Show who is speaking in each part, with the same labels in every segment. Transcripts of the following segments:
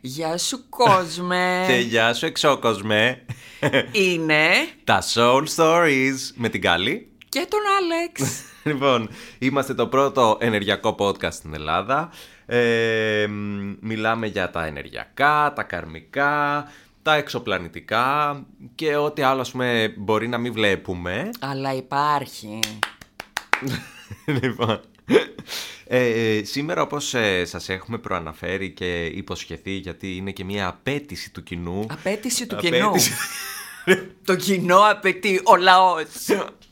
Speaker 1: Γεια σου κόσμε.
Speaker 2: Και γεια σου εξώκοσμε.
Speaker 1: Είναι
Speaker 2: Τα Soul Stories με την Κάλλη.
Speaker 1: και τον Άλεξ.
Speaker 2: Λοιπόν, είμαστε το πρώτο ενεργειακό podcast στην Ελλάδα. Ε, μ, μιλάμε για τα ενεργειακά, τα καρμικά, τα εξωπλανητικά και ό,τι άλλο ας πούμε, μπορεί να μην βλέπουμε.
Speaker 1: Αλλά υπάρχει.
Speaker 2: λοιπόν, ε, ε, σήμερα όπως ε, σας έχουμε προαναφέρει και υποσχεθεί γιατί είναι και μια απέτηση του κοινού.
Speaker 1: Απέτηση του
Speaker 2: Απέτηση.
Speaker 1: κοινού. Το κοινό απαιτεί, ο λαός.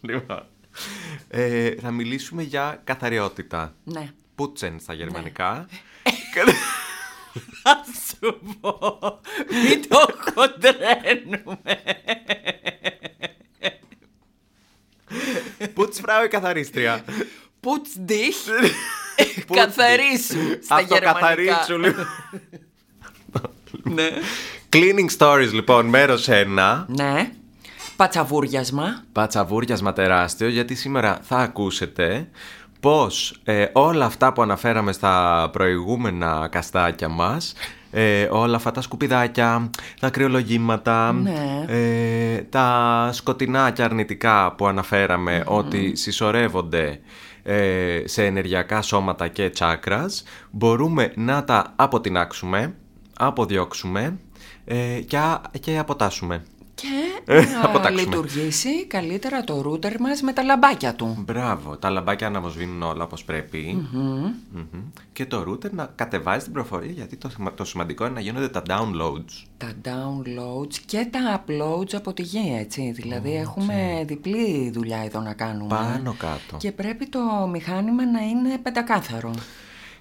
Speaker 2: λοιπόν, ε, θα μιλήσουμε για καθαριότητα.
Speaker 1: Ναι.
Speaker 2: Πούτσεν στα γερμανικά.
Speaker 1: Θα σου πω, μην το χοντρένουμε.
Speaker 2: Πούτσφράου η καθαρίστρια.
Speaker 1: Πούτς dich, καθαρίσου στα γερμανικά.
Speaker 2: Αυτοκαθαρίσου λοιπόν.
Speaker 1: Ναι.
Speaker 2: Cleaning stories λοιπόν, μέρος 1.
Speaker 1: Ναι. Πατσαβούριασμα.
Speaker 2: Πατσαβούριασμα τεράστιο γιατί σήμερα θα ακούσετε πως ε, όλα αυτά που αναφέραμε στα προηγούμενα καστάκια μας ε, όλα αυτά τα σκουπιδάκια, τα κρυολογήματα,
Speaker 1: Ναι.
Speaker 2: ε, τα σκοτεινά και αρνητικά που αναφέραμε ότι συσσωρεύονται ε, σε ενεργειακά σώματα και τσάκρας μπορούμε να τα αποτινάξουμε, αποδιώξουμε ε, και, α- και αποτάσουμε.
Speaker 1: Και
Speaker 2: Ε,
Speaker 1: να
Speaker 2: αποτάξουμε.
Speaker 1: λειτουργήσει καλύτερα το ρούτερ μας με τα λαμπάκια του.
Speaker 2: Μπράβο, τα λαμπάκια να σβήνουν όλα όπως πρέπει. Μμμ. Και το router να κατεβάζει την προφορία γιατί το, σημα- το σημαντικό είναι να γίνονται τα downloads.
Speaker 1: Τα downloads και τα uploads από τη γη, έτσι. Δηλαδή έχουμε διπλή δουλειά εδώ να κάνουμε.
Speaker 2: Πάνω κάτω.
Speaker 1: Και πρέπει το μηχάνημα να είναι πεντακάθαρο.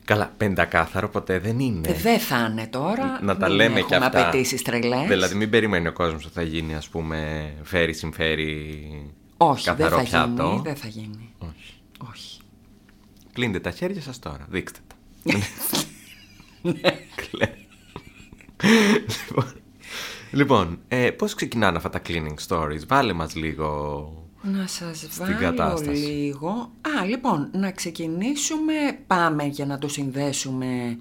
Speaker 2: Καλά, πεντακάθαρο ποτέ δεν είναι.
Speaker 1: Ε, Δεν θα είναι τώρα.
Speaker 2: να τα
Speaker 1: μην
Speaker 2: λέμε
Speaker 1: έχουμε
Speaker 2: και αυτά.
Speaker 1: απαιτήσεις τρελές.
Speaker 2: Δηλαδή μην περιμένει ο κόσμος ότι θα γίνει ας πούμε φέρει συμφέρει
Speaker 1: Όχι, δεν
Speaker 2: καθαρό
Speaker 1: θα
Speaker 2: πιάτο.
Speaker 1: γίνει. Δεν θα γίνει.
Speaker 2: Όχι.
Speaker 1: Όχι.
Speaker 2: Κλείνετε τα χέρια σας τώρα, δείξτε τα. Κλαίω. Λοιπόν, Λοιπόν, ε, πώς ξεκινάνε αυτά τα cleaning stories, βάλε μας λίγο...
Speaker 1: Να σας βάλω
Speaker 2: κατάσταση.
Speaker 1: λίγο. Α, λοιπόν, να ξεκινήσουμε. Πάμε για να το συνδέσουμε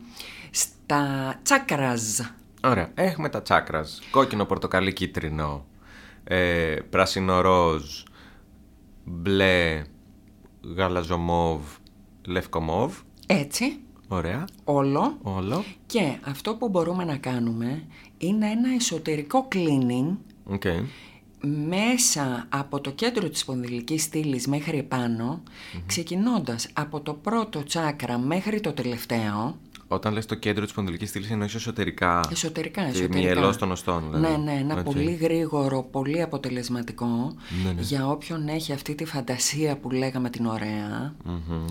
Speaker 1: στα τσάκραζ.
Speaker 2: Ωραία, έχουμε τα τσάκρας. Κόκκινο, πορτοκαλί, κίτρινο, ε, πράσινο ροζ, μπλε, γαλαζομόβ, λευκομόβ.
Speaker 1: Έτσι,
Speaker 2: Ωραία,
Speaker 1: όλο.
Speaker 2: όλο.
Speaker 1: Και αυτό που μπορούμε να κάνουμε είναι ένα εσωτερικό cleaning
Speaker 2: Οκ.
Speaker 1: Μέσα από το κέντρο της σπονδυλικής στήλης μέχρι επάνω, ξεκινώντας από το πρώτο τσάκρα μέχρι το τελευταίο,
Speaker 2: Όταν λες το κέντρο της σπονδυλικής στήλης εννοείς εσωτερικά.
Speaker 1: εσωτερικά,
Speaker 2: Και
Speaker 1: εσωτερικά.
Speaker 2: μυελός των οστών, δηλαδή.
Speaker 1: Ναι, ναι, ένα
Speaker 2: Οκ.
Speaker 1: πολύ γρήγορο, πολύ αποτελεσματικό
Speaker 2: Ναι, ναι.
Speaker 1: για όποιον έχει αυτή τη φαντασία που λέγαμε την ωραία
Speaker 2: Μμμ.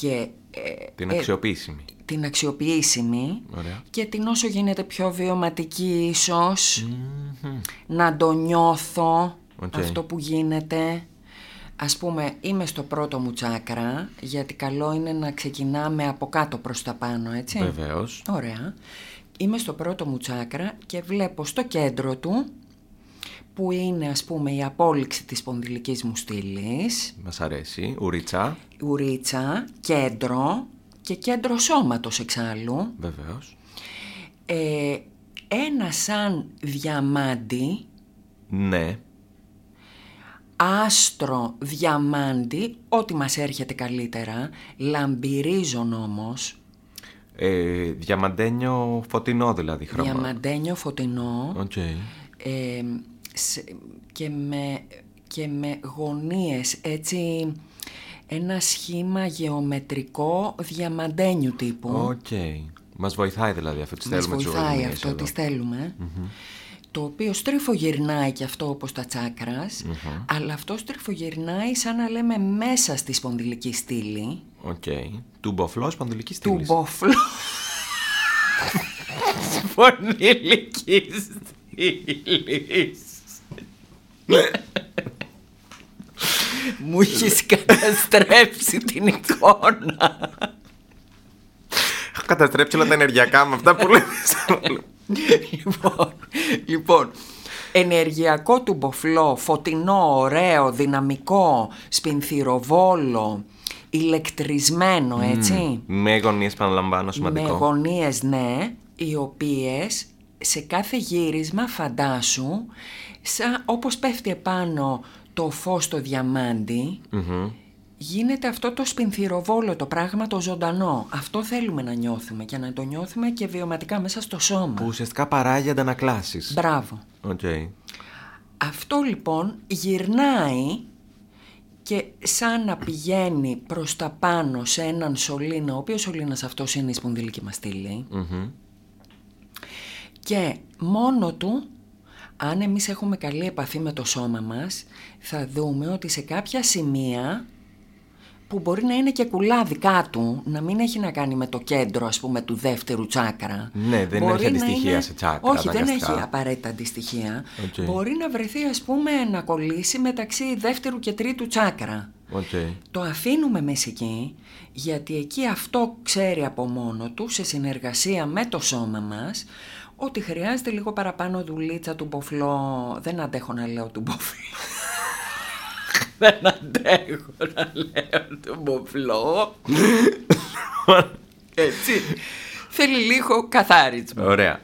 Speaker 1: Και ε,
Speaker 2: Την
Speaker 1: ε,
Speaker 2: αξιοποιήσιμη.
Speaker 1: την αξιοποιήσιμη
Speaker 2: Ωραία.
Speaker 1: και την όσο γίνεται πιο βιωματική ίσως, να το νιώθω
Speaker 2: Οκ.
Speaker 1: αυτό που γίνεται. Ας πούμε, είμαι στο πρώτο μου τσάκρα, γιατί καλό είναι να ξεκινάμε από κάτω προς τα πάνω, έτσι.
Speaker 2: Βεβαίως.
Speaker 1: Ωραία. Είμαι στο πρώτο μου τσάκρα και βλέπω στο κέντρο του, που είναι ας πούμε η απόληξη της σπονδυλικής μου στήλης,
Speaker 2: Μας αρέσει. Ουρίτσα.
Speaker 1: ουρίτσα, κέντρο και κέντρο σώματος εξάλλου,
Speaker 2: Βεβαίως.
Speaker 1: ε, ένα σαν διαμάντι,
Speaker 2: Ναι.
Speaker 1: άστρο διαμάντι, ό,τι μας έρχεται καλύτερα, λαμπυρίζων όμως,
Speaker 2: Ε, διαμαντένιο φωτεινό δηλαδή χρώμα.
Speaker 1: διαμαντένιο φωτεινό,
Speaker 2: Οκ.
Speaker 1: ε, σε- και, με, και με γωνίες έτσι ένα σχήμα γεωμετρικό διαμαντένιου τύπου.
Speaker 2: Οκ. Μας βοηθάει δηλαδή αυτό. Τις
Speaker 1: Μας
Speaker 2: θέλουμε τις
Speaker 1: βοηθάει
Speaker 2: γωνίες
Speaker 1: αυτό,
Speaker 2: εδώ.
Speaker 1: τις θέλουμε. Το οποίο στριφογυρνάει και αυτό όπως τα τσάκρας, αλλά αυτό στριφογυρνάει σαν να λέμε μέσα στη σπονδυλική στήλη
Speaker 2: Οκ. Τουμποφλό σπονδυλική
Speaker 1: του
Speaker 2: στήλη.
Speaker 1: μπόφλου. Σπονδυλική στήλη. Μου έχεις καταστρέψει την εικόνα.
Speaker 2: Έχω καταστρέψει όλα τα ενεργειακά με αυτά που λέμε.
Speaker 1: λοιπόν, λοιπόν, ενεργειακό του μποφλό, φωτεινό, ωραίο, δυναμικό, σπινθυροβόλο, ηλεκτρισμένο, έτσι.
Speaker 2: με γωνίες παραλαμβάνω σημαντικό.
Speaker 1: Με γωνίες, ναι. οι οποίες σε κάθε γύρισμα φαντάσου, σαν, όπως πέφτει επάνω το φως το διαμαντι γίνεται αυτό το σπινθυροβόλο, το πράγμα το ζωντανό. Αυτό θέλουμε να νιώθουμε και να το νιώθουμε και βιωματικά μέσα στο σώμα.
Speaker 2: Που ουσιαστικά παράγει αντανακλάσεις.
Speaker 1: Μπράβο.
Speaker 2: Okay.
Speaker 1: Αυτό λοιπόν γυρνάει και σαν να πηγαίνει προς τα πάνω σε έναν σωλήνα, ο οποίος σωλήνας αυτός είναι η σπονδυλική μας στηλη και μόνο του, αν εμείς έχουμε καλή επαφή με το σώμα μας, θα δούμε ότι σε κάποια σημεία που μπορεί να είναι και κουλά δικά του, να μην έχει να κάνει με το κέντρο ας πούμε του δεύτερου τσάκρα.
Speaker 2: Ναι, δεν έχει αντιστοιχεία σε τσάκρα.
Speaker 1: Όχι, δεν έχει απαραίτητα αντιστοιχεία. Μπορεί να βρεθεί ας πούμε να κολλήσει μεταξύ δεύτερου και τρίτου τσάκρα.
Speaker 2: Okay.
Speaker 1: Το αφήνουμε μέσα εκεί, γιατί εκεί αυτό ξέρει από μόνο του, σε συνεργασία με το σώμα μας, ότι χρειάζεται λίγο παραπάνω δουλίτσα του μποφλό. Δεν αντέχω να λέω του μποφλό. Δεν αντέχω να λέω του μποφλό. Έτσι. Θέλει λίγο καθάρισμα.
Speaker 2: Ωραία.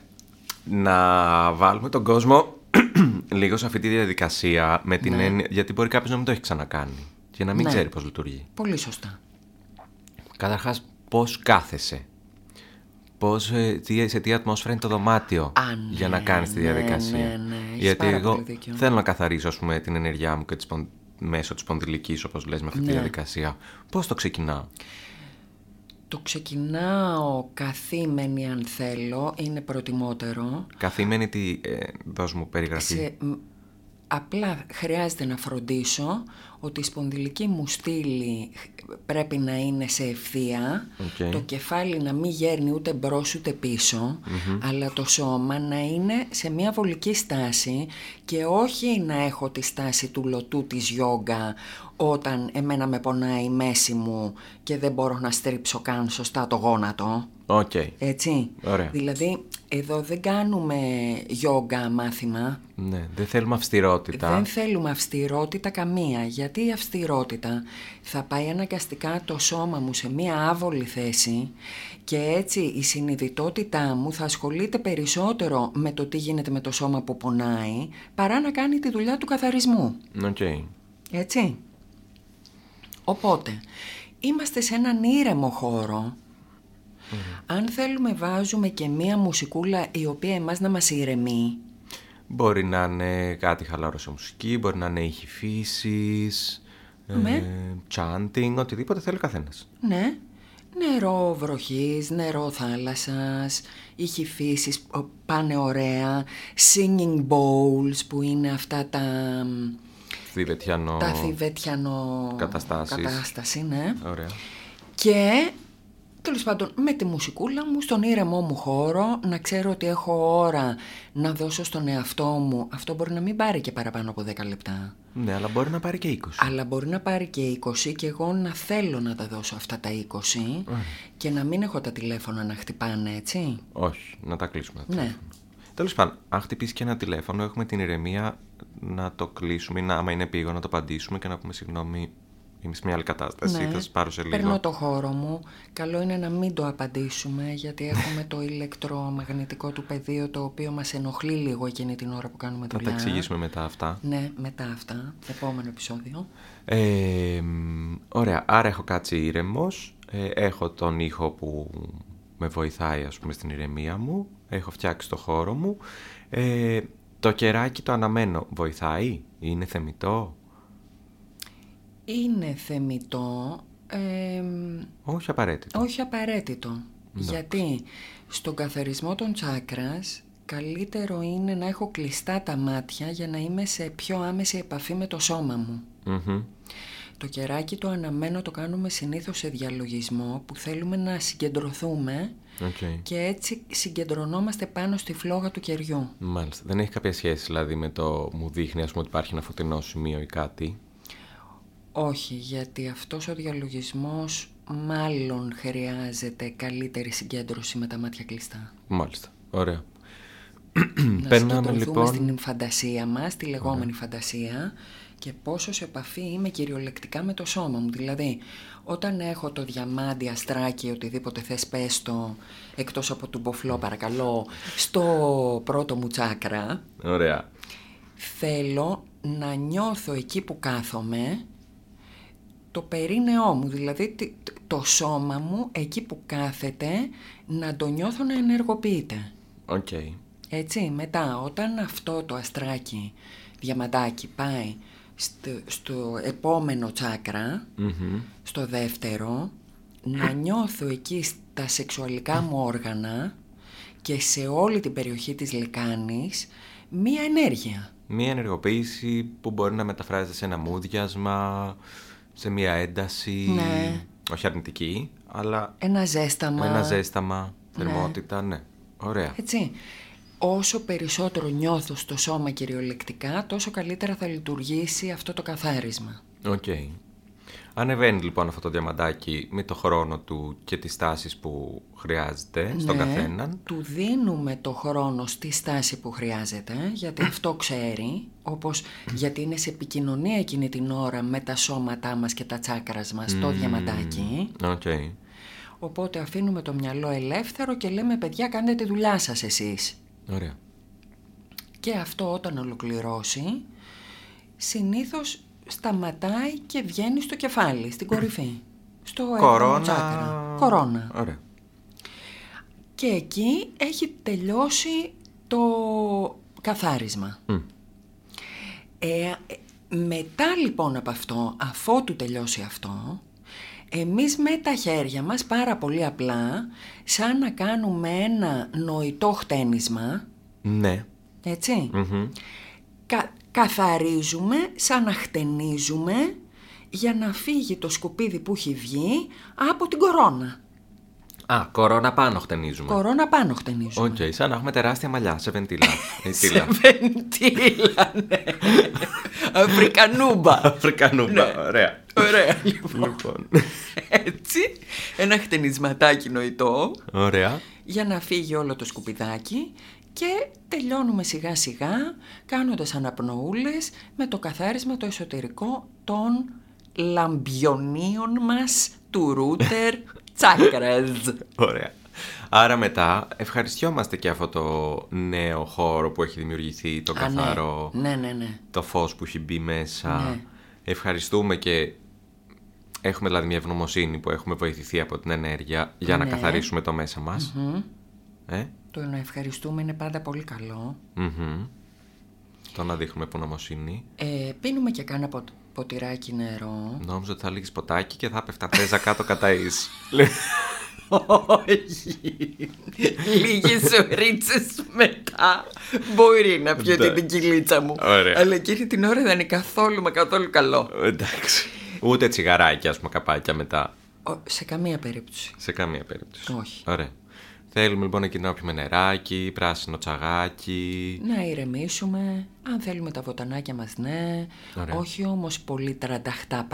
Speaker 2: Να βάλουμε τον κόσμο λίγο σε αυτή τη διαδικασία με την ναι. γιατί μπορεί κάποιος να μην το έχει ξανακάνει και να μην ναι. ξέρει πώς λειτουργεί.
Speaker 1: Πολύ σωστά.
Speaker 2: Καταρχάς, πώς κάθεσαι; Πώς, ε, σε τι ατμόσφαιρα είναι το δωμάτιο για να κάνεις τη ναι, διαδικασία.
Speaker 1: Ναι, ναι,
Speaker 2: Γιατί εγώ θέλω να καθαρίσω ας πούμε, την ενέργειά μου και τη μέσω της πονδυλικής όπως λες με αυτή τη διαδικασία. Πώς το ξεκινάω;
Speaker 1: Το ξεκινάω καθήμενη αν θέλω, είναι προτιμότερο.
Speaker 2: Καθήμενη τι, ε, δώσ' μου περιγραφή.
Speaker 1: Απλά χρειάζεται να φροντίσω ότι η σπονδυλική μου στήλη πρέπει να είναι σε ευθεία, το κεφάλι να μην γέρνει ούτε μπρος ούτε αλλά το σώμα να είναι σε μια βολική στάση και όχι να έχω τη στάση του λωτού της γιόγκα όταν εμένα με πονάει η μέση μου και δεν μπορώ να στρίψω καν σωστά το γόνατο.
Speaker 2: Okay.
Speaker 1: Έτσι.
Speaker 2: Ωραία.
Speaker 1: Δηλαδή, εδώ δεν κάνουμε γιόγκα μάθημα.
Speaker 2: Ναι, δεν θέλουμε αυστηρότητα.
Speaker 1: Δεν θέλουμε αυστηρότητα καμία, γιατί η αυστηρότητα θα πάει αναγκαστικά το σώμα μου σε μία άβολη θέση και έτσι η συνειδητότητά μου θα ασχολείται περισσότερο με το τι γίνεται με το σώμα που πονάει παρά να κάνει τη δουλειά του καθαρισμού.
Speaker 2: Okay.
Speaker 1: Έτσι. Οπότε, είμαστε σε έναν ήρεμο Αν θέλουμε βάζουμε και μία μουσικούλα η οποία εμάς να μας ηρεμεί.
Speaker 2: Μπορεί να είναι κάτι χαλάρωσε μουσική, μπορεί να είναι ήχη φύσης, ναι. ε, chanting, οτιδήποτε θέλει ο καθένας.
Speaker 1: Ναι. Νερό βροχής, νερό θάλασσας, ήχη φύσης, πάνε ωραία, singing bowls που είναι αυτά τα
Speaker 2: θηβετιανό...
Speaker 1: Τα θηβετιανό...
Speaker 2: Καταστάσεις.
Speaker 1: Κατάσταση, ναι.
Speaker 2: Ωραία.
Speaker 1: Και τέλος πάντων με τη μουσικούλα μου, στον ήρεμό μου χώρο, να ξέρω ότι έχω ώρα να δώσω στον εαυτό μου. Αυτό μπορεί να μην πάρει και παραπάνω από 10 λεπτά.
Speaker 2: Ναι, αλλά μπορεί να πάρει και 20.
Speaker 1: Αλλά μπορεί να πάρει και 20 και εγώ να θέλω να τα δώσω αυτά τα 20 και να μην έχω τα τηλέφωνα να χτυπάνε, έτσι.
Speaker 2: Όχι, να τα κλείσουμε. Τα
Speaker 1: ναι.
Speaker 2: Τέλος πάντων, αν χτυπήσεις και ένα τηλέφωνο, έχουμε την ηρεμία να το κλείσουμε ή να, άμα είναι επίγον, να το απαντήσουμε και να πούμε συγγνώμη, είμαι σε μια άλλη κατάσταση. Ναι, θα σας πάρω σε λίγο.
Speaker 1: Παίρνω το χώρο μου. Καλό είναι να μην το απαντήσουμε, γιατί έχουμε το ηλεκτρομαγνητικό του πεδίο το οποίο μας ενοχλεί λίγο εκείνη την ώρα που κάνουμε δουλειά.
Speaker 2: Θα τα εξηγήσουμε μετά αυτά.
Speaker 1: Ναι, μετά αυτά. Επόμενο επεισόδιο.
Speaker 2: Ε, ωραία. Άρα έχω κάτσει ήρεμος. Ε, έχω τον ήχο που με βοηθάει ας πούμε στην ηρεμία μου έχω φτιάξει το χώρο μου ε, το κεράκι το αναμένο βοηθάει, είναι θεμητό;
Speaker 1: Είναι θεμητό ε,
Speaker 2: όχι απαραίτητο
Speaker 1: όχι απαραίτητο γιατί στον καθαρισμό των τσάκρας καλύτερο είναι να έχω κλειστά τα μάτια για να είμαι σε πιο άμεση επαφή με το σώμα μου το κεράκι το αναμένο το κάνουμε συνήθως σε διαλογισμό που θέλουμε να συγκεντρωθούμε και έτσι συγκεντρωνόμαστε πάνω στη φλόγα του κεριού.
Speaker 2: Μάλιστα. Δεν έχει κάποια σχέση δηλαδή με το μου δείχνει ας πούμε ότι υπάρχει ένα φωτεινό σημείο ή κάτι;
Speaker 1: Όχι, γιατί αυτός ο διαλογισμός μάλλον χρειάζεται καλύτερη συγκέντρωση με τα μάτια κλειστά.
Speaker 2: Μάλιστα. Ωραία.
Speaker 1: Να συγκεντρωθούμε λοιπόν... στην φαντασία μας, τη λεγόμενη φαντασία και πόσο σε επαφή είμαι κυριολεκτικά με το σώμα μου. Δηλαδή, όταν έχω το διαμάντι, αστράκι, οτιδήποτε θες πες το, εκτός από του μποφλό παρακαλώ, στο πρώτο μου τσάκρα.
Speaker 2: Ωραία.
Speaker 1: Θέλω να νιώθω εκεί που κάθομαι το περίνεό μου, δηλαδή το σώμα μου εκεί που κάθεται να το νιώθω να ενεργοποιείται.
Speaker 2: Οκ.
Speaker 1: Έτσι, μετά όταν αυτό το αστράκι διαμαντάκι πάει στο, επόμενο στο δεύτερο, να νιώθω εκεί στα σεξουαλικά μου όργανα και σε όλη την περιοχή της λεκάνης μία ενέργεια.
Speaker 2: Μία ενεργοποίηση που μπορεί να μεταφράζεται σε ένα μούδιασμα, σε μία ένταση,
Speaker 1: ναι.
Speaker 2: όχι αρνητική, αλλά...
Speaker 1: Ένα ζέσταμα.
Speaker 2: Ένα ζέσταμα, θερμότητα, ναι. ναι. Ωραία.
Speaker 1: Έτσι όσο περισσότερο νιώθω στο σώμα κυριολεκτικά, τόσο καλύτερα θα λειτουργήσει αυτό το καθάρισμα.
Speaker 2: OK. Okay. Ανεβαίνει λοιπόν αυτό το διαμαντάκι με το χρόνο του και τις στάσεις που χρειάζεται στον
Speaker 1: ναι,
Speaker 2: καθέναν.
Speaker 1: του δίνουμε το χρόνο στη στάση που χρειάζεται, γιατί αυτό ξέρει, όπως γιατί είναι σε επικοινωνία εκείνη την ώρα με τα σώματά μας και τα τσάκρας μας, το διαμαντάκι.
Speaker 2: Okay.
Speaker 1: Οπότε αφήνουμε το μυαλό ελεύθερο και λέμε παιδιά κάντε τη δουλειά σας εσείς.
Speaker 2: Ωραία.
Speaker 1: Και αυτό όταν ολοκληρώσει, συνήθως σταματάει και βγαίνει στο κεφάλι, στην κορυφή. Στο
Speaker 2: Κορώνα.
Speaker 1: τσάκρα. Κορώνα.
Speaker 2: Ωραία.
Speaker 1: Και εκεί έχει τελειώσει το καθάρισμα. Ε, μετά λοιπόν από αυτό, αφότου τελειώσει αυτό, εμείς με τα χέρια μας πάρα πολύ απλά, σαν να κάνουμε ένα νοητό χτένισμα.
Speaker 2: Ναι.
Speaker 1: Καθαρίζουμε, σαν να χτενίζουμε, για να φύγει το σκουπίδι που έχει βγει από την κορώνα.
Speaker 2: Α, κορώνα πάνω χτενίζουμε.
Speaker 1: Κορώνα πάνω χτενίζουμε.
Speaker 2: OK, okay, σαν να έχουμε τεράστια μαλλιά σε βεντάλια.
Speaker 1: σε βεντάλια, ναι. Αφρικανούμπα.
Speaker 2: Αφρικανούμπα, ναι. ωραία.
Speaker 1: Ωραία, λοιπόν. λοιπόν. Έτσι, ένα χτενισματάκι νοητό.
Speaker 2: Ωραία.
Speaker 1: Για να φύγει όλο το σκουπιδάκι και τελειώνουμε σιγά σιγά κάνοντας αναπνοούλες με το καθάρισμα το εσωτερικό των λαμπιονίων μας του ρούτερ τσάκρας.
Speaker 2: Ωραία. Άρα μετά ευχαριστιόμαστε και αυτό το νέο χώρο που έχει δημιουργηθεί, το ναι. καθαρό,
Speaker 1: ναι. ναι, ναι,
Speaker 2: το φως που έχει μπει μέσα. Ναι. Ευχαριστούμε και έχουμε δηλαδή μια ευγνωμοσύνη που έχουμε βοηθηθεί από την ενέργεια για να ναι. καθαρίσουμε το μέσα μας.
Speaker 1: Ε; Το να ευχαριστούμε είναι πάντα πολύ
Speaker 2: Το να δείχνουμε ευγνωμοσύνη.
Speaker 1: Ε, πίνουμε και κάνα ποτηράκι νερό.
Speaker 2: Νόμιζα ότι θα λύγεις ποτάκι και θα πέφτα πρέζα κάτω κατά εις.
Speaker 1: Όχι. Λίγες ωρίτσε μετά μπορεί να πιω την κυλίτσα μου. Αλλά εκείνη την ώρα δεν είναι καθόλου μα καθόλου καλό.
Speaker 2: Εντάξει. Ούτε τσιγαράκια, ας πούμε, καπάκια μετά.
Speaker 1: σε καμία περίπτωση.
Speaker 2: Σε καμία περίπτωση.
Speaker 1: Όχι.
Speaker 2: Ωραία. Θέλουμε λοιπόν εκεί να πιούμε νεράκι, πράσινο τσαγάκι.
Speaker 1: Να ηρεμήσουμε. Αν θέλουμε τα βοτανάκια μας, ναι. Όχι όμως πολύ τρανταχτά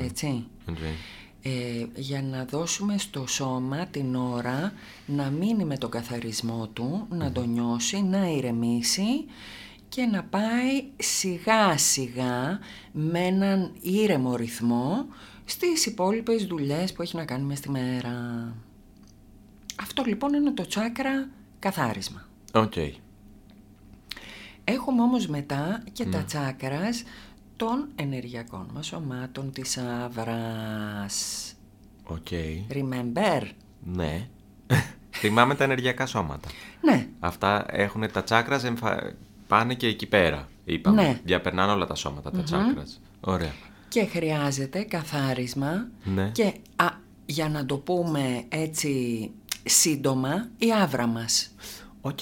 Speaker 1: έτσι. Ε, για να δώσουμε στο σώμα την ώρα να μείνει με τον καθαρισμό του, να το νιώσει, να ηρεμήσει και να πάει σιγά σιγά με έναν ήρεμο ρυθμό στις υπόλοιπες δουλειές που έχει να κάνει μες στη μέρα. Αυτό λοιπόν είναι το τσάκρα καθάρισμα.
Speaker 2: Οκ.
Speaker 1: Έχουμε όμως μετά και τα τσάκρας των ενεργειακών μας σωμάτων της άβρας.
Speaker 2: OK.
Speaker 1: Remember.
Speaker 2: Ναι. Θυμάμαι τα ενεργειακά σώματα.
Speaker 1: Ναι.
Speaker 2: Αυτά έχουν τα τσάκρας, πάνε και εκεί πέρα, είπαμε. Ναι. Διαπερνάνε όλα τα σώματα, τα τσάκρας. Ωραία.
Speaker 1: Και χρειάζεται καθάρισμα
Speaker 2: ναι.
Speaker 1: και α, για να το πούμε έτσι σύντομα, η άβρα μας.
Speaker 2: Οκ.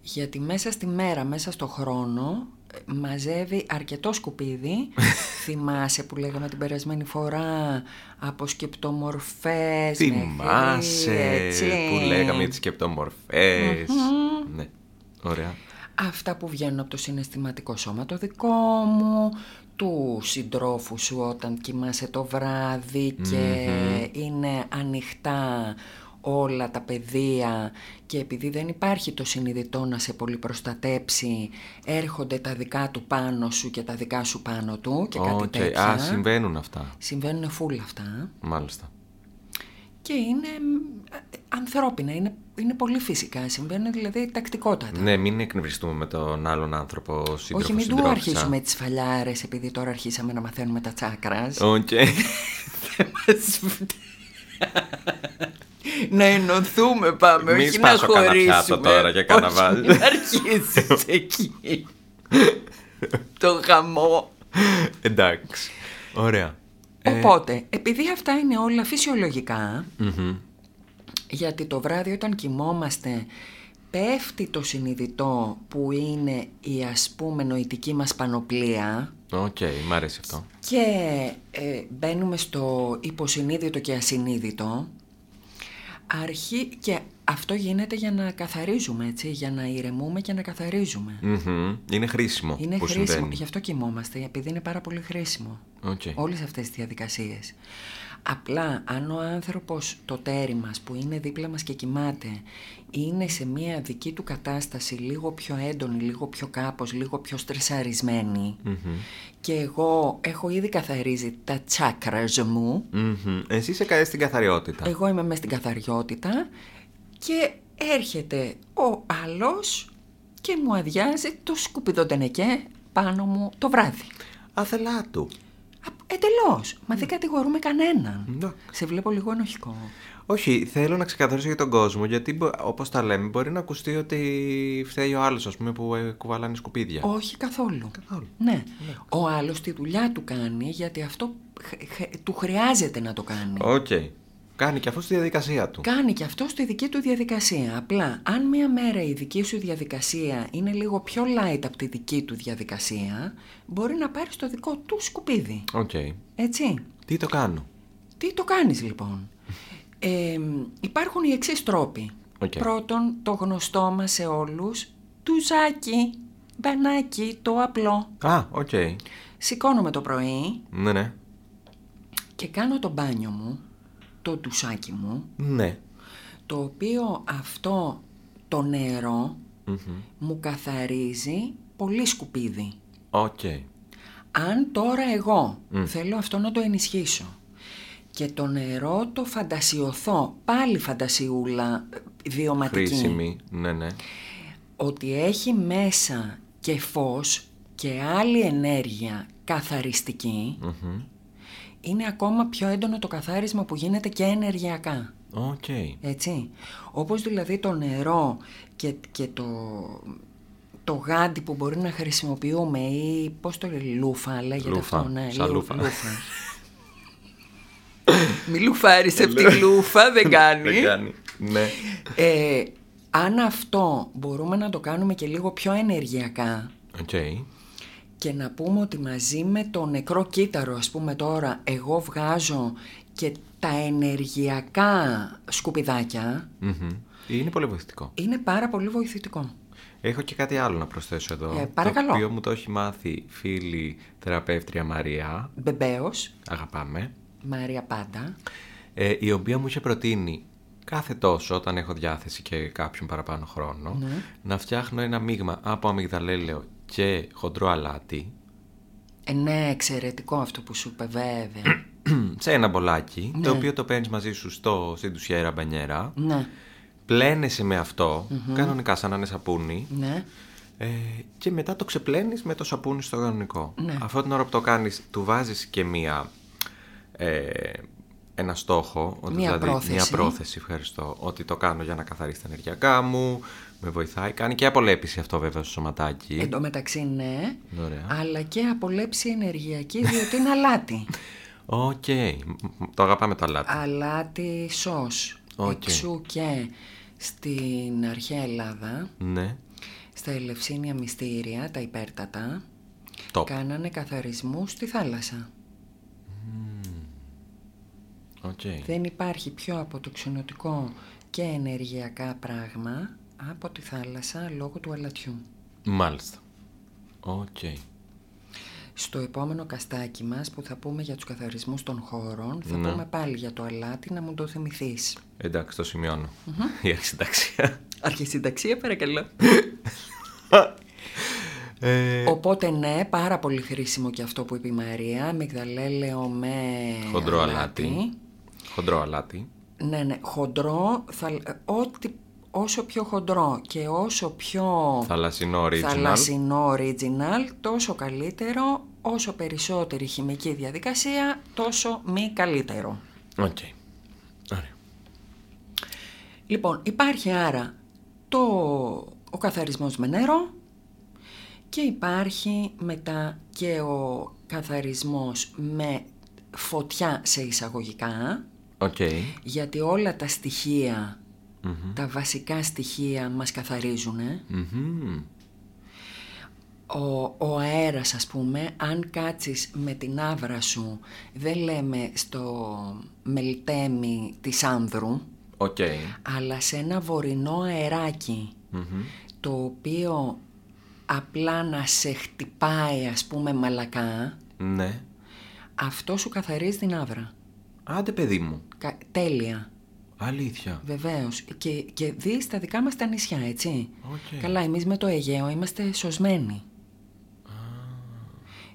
Speaker 1: Γιατί μέσα στη μέρα, μέσα στο χρόνο, μαζεύει αρκετό σκουπίδι. Θυμάσαι που λέγαμε την περασμένη φορά από σκεπτομορφές
Speaker 2: Θυμάσαι που λέγαμε για τις σκεπτομορφες Ναι, ωραία.
Speaker 1: Αυτά που βγαίνουν από το συναισθηματικό σώμα το δικό μου, του συντρόφου σου όταν κοιμάσαι το βράδυ και είναι ανοιχτά όλα τα πεδία και επειδή δεν υπάρχει το συνειδητό να σε πολύ προστατέψει έρχονται τα δικά του πάνω σου και τα δικά σου πάνω του και κάτι τέτοια.
Speaker 2: Α, συμβαίνουν αυτά.
Speaker 1: Συμβαίνουν φούλα αυτά.
Speaker 2: Μάλιστα.
Speaker 1: Και είναι ανθρώπινα, είναι, είναι πολύ φυσικά, συμβαίνουν δηλαδή τακτικότατα.
Speaker 2: Ναι, μην εκνευριστούμε με τον άλλον άνθρωπο σύντροφο
Speaker 1: Όχι, μην του αρχίσουμε τις σφαλιάρες επειδή τώρα αρχίσαμε να μαθαίνουμε τα τσάκρας.
Speaker 2: Οκ.
Speaker 1: να ενωθούμε πάμε,
Speaker 2: Μη
Speaker 1: όχι να
Speaker 2: σπάσω κανένα
Speaker 1: χωρίσουμε.
Speaker 2: πιάτο τώρα και κανένα
Speaker 1: Όχι,
Speaker 2: βάζο.
Speaker 1: μην αρχίσεις εκεί. το χαμό.
Speaker 2: Εντάξει. Ωραία. Ε,
Speaker 1: Οπότε, επειδή αυτά είναι όλα φυσιολογικά, γιατί το βράδυ όταν κοιμόμαστε πέφτει το συνειδητό που είναι η ας πούμε νοητική μας πανοπλία.
Speaker 2: Οκ, μ' αρέσει αυτό.
Speaker 1: και ε, μπαίνουμε στο υποσυνείδητο και ασυνείδητο. Αρχή και αυτό γίνεται για να καθαρίζουμε έτσι, για να ηρεμούμε και να καθαρίζουμε.
Speaker 2: Μμμ. Είναι χρήσιμο
Speaker 1: Είναι
Speaker 2: που
Speaker 1: χρήσιμο,
Speaker 2: συμβαίνει.
Speaker 1: γι' αυτό κοιμόμαστε, επειδή είναι πάρα πολύ χρήσιμο.
Speaker 2: Οκ.
Speaker 1: Όλες αυτές τις διαδικασίες. Απλά αν ο άνθρωπος, το ταίρι μας που είναι δίπλα μας και κοιμάται, είναι σε μια δική του κατάσταση λίγο πιο έντονη, λίγο πιο κάπως, λίγο πιο στρεσαρισμένη και εγώ έχω ήδη καθαρίσει τα τσάκρας μου,
Speaker 2: Μμμ. Εσύ είσαι καλή στην καθαριότητα.
Speaker 1: εγώ είμαι μέσα στην καθαριότητα και έρχεται ο άλλος και μου αδειάζει το σκουπιδοτενεκέ πάνω μου το βράδυ.
Speaker 2: Άθελά του.
Speaker 1: Εντελώς. Μα δεν κατηγορούμε κανέναν.
Speaker 2: Εντάξει.
Speaker 1: Σε βλέπω λίγο ενοχικό.
Speaker 2: Όχι, θέλω να ξεκαθαρίσω για τον κόσμο, γιατί όπως τα λέμε, μπορεί να ακουστεί ότι φταίει ο άλλος, ας πούμε, που ε, κουβαλάνε σκουπίδια.
Speaker 1: Όχι καθόλου.
Speaker 2: Καθόλου.
Speaker 1: Ναι. Ο άλλος τη δουλειά του κάνει γιατί αυτό χ- χ- του χρειάζεται να το κάνει.
Speaker 2: Οκ. Κάνει και αυτό στη διαδικασία του.
Speaker 1: Κάνει και αυτό στη δική του διαδικασία. Απλά, αν μία μέρα η δική σου διαδικασία είναι λίγο πιο light από τη δική του διαδικασία, μπορεί να πάρει το δικό του σκουπίδι.
Speaker 2: Οκ.
Speaker 1: Έτσι.
Speaker 2: Τι το κάνω;
Speaker 1: Τι το κάνεις λοιπόν; Ε, υπάρχουν οι εξής τρόποι.
Speaker 2: Οκ.
Speaker 1: Πρώτον, το γνωστό μας σε όλους, ντουζάκι, μπανάκι, το απλό.
Speaker 2: Α, οκ.
Speaker 1: Σηκώνομαι το πρωί
Speaker 2: Ναι, ναι.
Speaker 1: και κάνω το μπάνιο μου, το ντουζάκι μου,
Speaker 2: Ναι.
Speaker 1: το οποίο αυτό το νερό
Speaker 2: Μμμ.
Speaker 1: μου καθαρίζει πολύ σκουπίδι.
Speaker 2: Οκ.
Speaker 1: Αν τώρα εγώ θέλω αυτό να το ενισχύσω και το νερό το φαντασιωθώ, πάλι φαντασιούλα ε, βιωματική,
Speaker 2: Χρήσιμη. Ναι, ναι.
Speaker 1: ότι έχει μέσα και φως και άλλη ενέργεια καθαριστική,
Speaker 2: Μμμ.
Speaker 1: Είναι ακόμα πιο έντονο το καθάρισμα που γίνεται και ενεργειακά.
Speaker 2: Οκ.
Speaker 1: Έτσι. Όπως δηλαδή το νερό και, και το, το γάντι που μπορεί να χρησιμοποιούμε ή πώς το λέει, λούφα λέγεται
Speaker 2: Λούφα,
Speaker 1: αυτό, ναι,
Speaker 2: σαν
Speaker 1: λου-
Speaker 2: λούφα.
Speaker 1: Μη λουφάρεις από τη λούφα, δεν κάνει.
Speaker 2: Δεν κάνει. Ναι.
Speaker 1: Ε, αν αυτό μπορούμε να το κάνουμε και λίγο πιο ενεργειακά
Speaker 2: Οκ.
Speaker 1: Και να πούμε ότι μαζί με το νεκρό κύτταρο ας πούμε τώρα εγώ βγάζω και τα ενεργειακά σκουπιδάκια
Speaker 2: Μμμ. Είναι πολύ βοηθητικό.
Speaker 1: είναι πάρα πολύ βοηθητικό.
Speaker 2: Έχω και κάτι άλλο να προσθέσω εδώ.
Speaker 1: Ε, παρακαλώ.
Speaker 2: Το οποίο μου το έχει μάθει φίλη θεραπεύτρια Μαρία.
Speaker 1: Βεβαίως,
Speaker 2: Αγαπάμε.
Speaker 1: Μαρία πάντα.
Speaker 2: Ε, η οποία μου είχε προτείνει κάθε τόσο όταν έχω διάθεση και κάποιον παραπάνω χρόνο
Speaker 1: Ναι.
Speaker 2: να φτιάχνω ένα μείγμα από αμυγδαλέλαιο και χοντρό αλάτι
Speaker 1: Ε, ναι, εξαιρετικό αυτό που σου είπε βέβαια.
Speaker 2: σε ένα μπολάκι
Speaker 1: Ναι.
Speaker 2: το οποίο το παίρνεις μαζί σου στο, στην τουσιέρα μπανιέρα
Speaker 1: ναι,
Speaker 2: πλένεσαι με αυτό κανονικά σαν να είναι σαπούνι
Speaker 1: ναι.
Speaker 2: ε, και μετά το ξεπλένεις με το σαπούνι στο κανονικό
Speaker 1: Ναι.
Speaker 2: αυτό την ώρα που το κάνεις του βάζεις και μία ε, ένα στόχο ότι
Speaker 1: Μία
Speaker 2: δηλαδή,
Speaker 1: πρόθεση.
Speaker 2: Μία πρόθεση, ευχαριστώ ότι το κάνω για να καθαρίσει τα ενεργειακά μου με βοηθάει, κάνει και απολέπιση αυτό βέβαια στο σωματάκι
Speaker 1: Εν τω μεταξύ ναι,
Speaker 2: Ωραία.
Speaker 1: αλλά και απολέπιση ενεργειακή διότι είναι αλάτι.
Speaker 2: Οκ, το αγαπάμε το αλάτι
Speaker 1: αλάτι σως.
Speaker 2: Οκ.
Speaker 1: Εξού και στην αρχαία Ελλάδα,
Speaker 2: Ναι,
Speaker 1: στα Ελευσίνια μυστήρια, τα υπέρτατα,
Speaker 2: top
Speaker 1: κάνανε καθαρισμούς στη θάλασσα.
Speaker 2: Οκ.
Speaker 1: Δεν υπάρχει πιο αποτοξινωτικό και ενεργειακά πράγμα από τη θάλασσα λόγω του αλατιού.
Speaker 2: Μάλιστα. Οκ.
Speaker 1: Στο επόμενο cast άκι μας που θα πούμε για τους καθαρισμούς των χώρων, θα
Speaker 2: Ναι.
Speaker 1: πούμε πάλι για το αλάτι να μου το θυμηθείς.
Speaker 2: Εντάξει, το σημειώνω. Η αρχισυνταξία.
Speaker 1: Αρχισυνταξία παρακαλώ.
Speaker 2: Ε,
Speaker 1: Οπότε ναι, πάρα πολύ χρήσιμο και αυτό που είπε η Μαρία, μυγδαλέλαιο με
Speaker 2: χοντρό αλάτι. Χοντρό αλάτι.
Speaker 1: Ναι, ναι, χοντρό, θα, ό,τι, όσο πιο χοντρό και όσο πιο
Speaker 2: Θαλασσινό original.
Speaker 1: θαλασσινό original, τόσο καλύτερο, όσο περισσότερη χημική διαδικασία, τόσο μη καλύτερο.
Speaker 2: Οκ. Ωραία.
Speaker 1: Λοιπόν, υπάρχει άρα το, ο καθαρισμός με νερό και υπάρχει μετά και ο καθαρισμός με φωτιά σε εισαγωγικά,
Speaker 2: Οκ.
Speaker 1: γιατί όλα τα στοιχεία τα βασικά στοιχεία μας καθαρίζουν.
Speaker 2: Μμμ.
Speaker 1: Ο, ο αέρας ας πούμε, αν κάτσεις με την αύρα σου, δεν λέμε στο μελτέμι της Άνδρου,
Speaker 2: Οκ.
Speaker 1: αλλά σε ένα βορεινό αεράκι,
Speaker 2: Μμμ.
Speaker 1: το οποίο απλά να σε χτυπάει ας πούμε μαλακά,
Speaker 2: Ναι.
Speaker 1: αυτό σου καθαρίζει την αύρα.
Speaker 2: Άντε παιδί μου.
Speaker 1: Κα- τέλεια.
Speaker 2: Αλήθεια.
Speaker 1: Βεβαίως. Και, και δεις τα δικά μας τα νησιά, έτσι.
Speaker 2: Οκ.
Speaker 1: Καλά, εμείς με το Αιγαίο είμαστε σωσμένοι.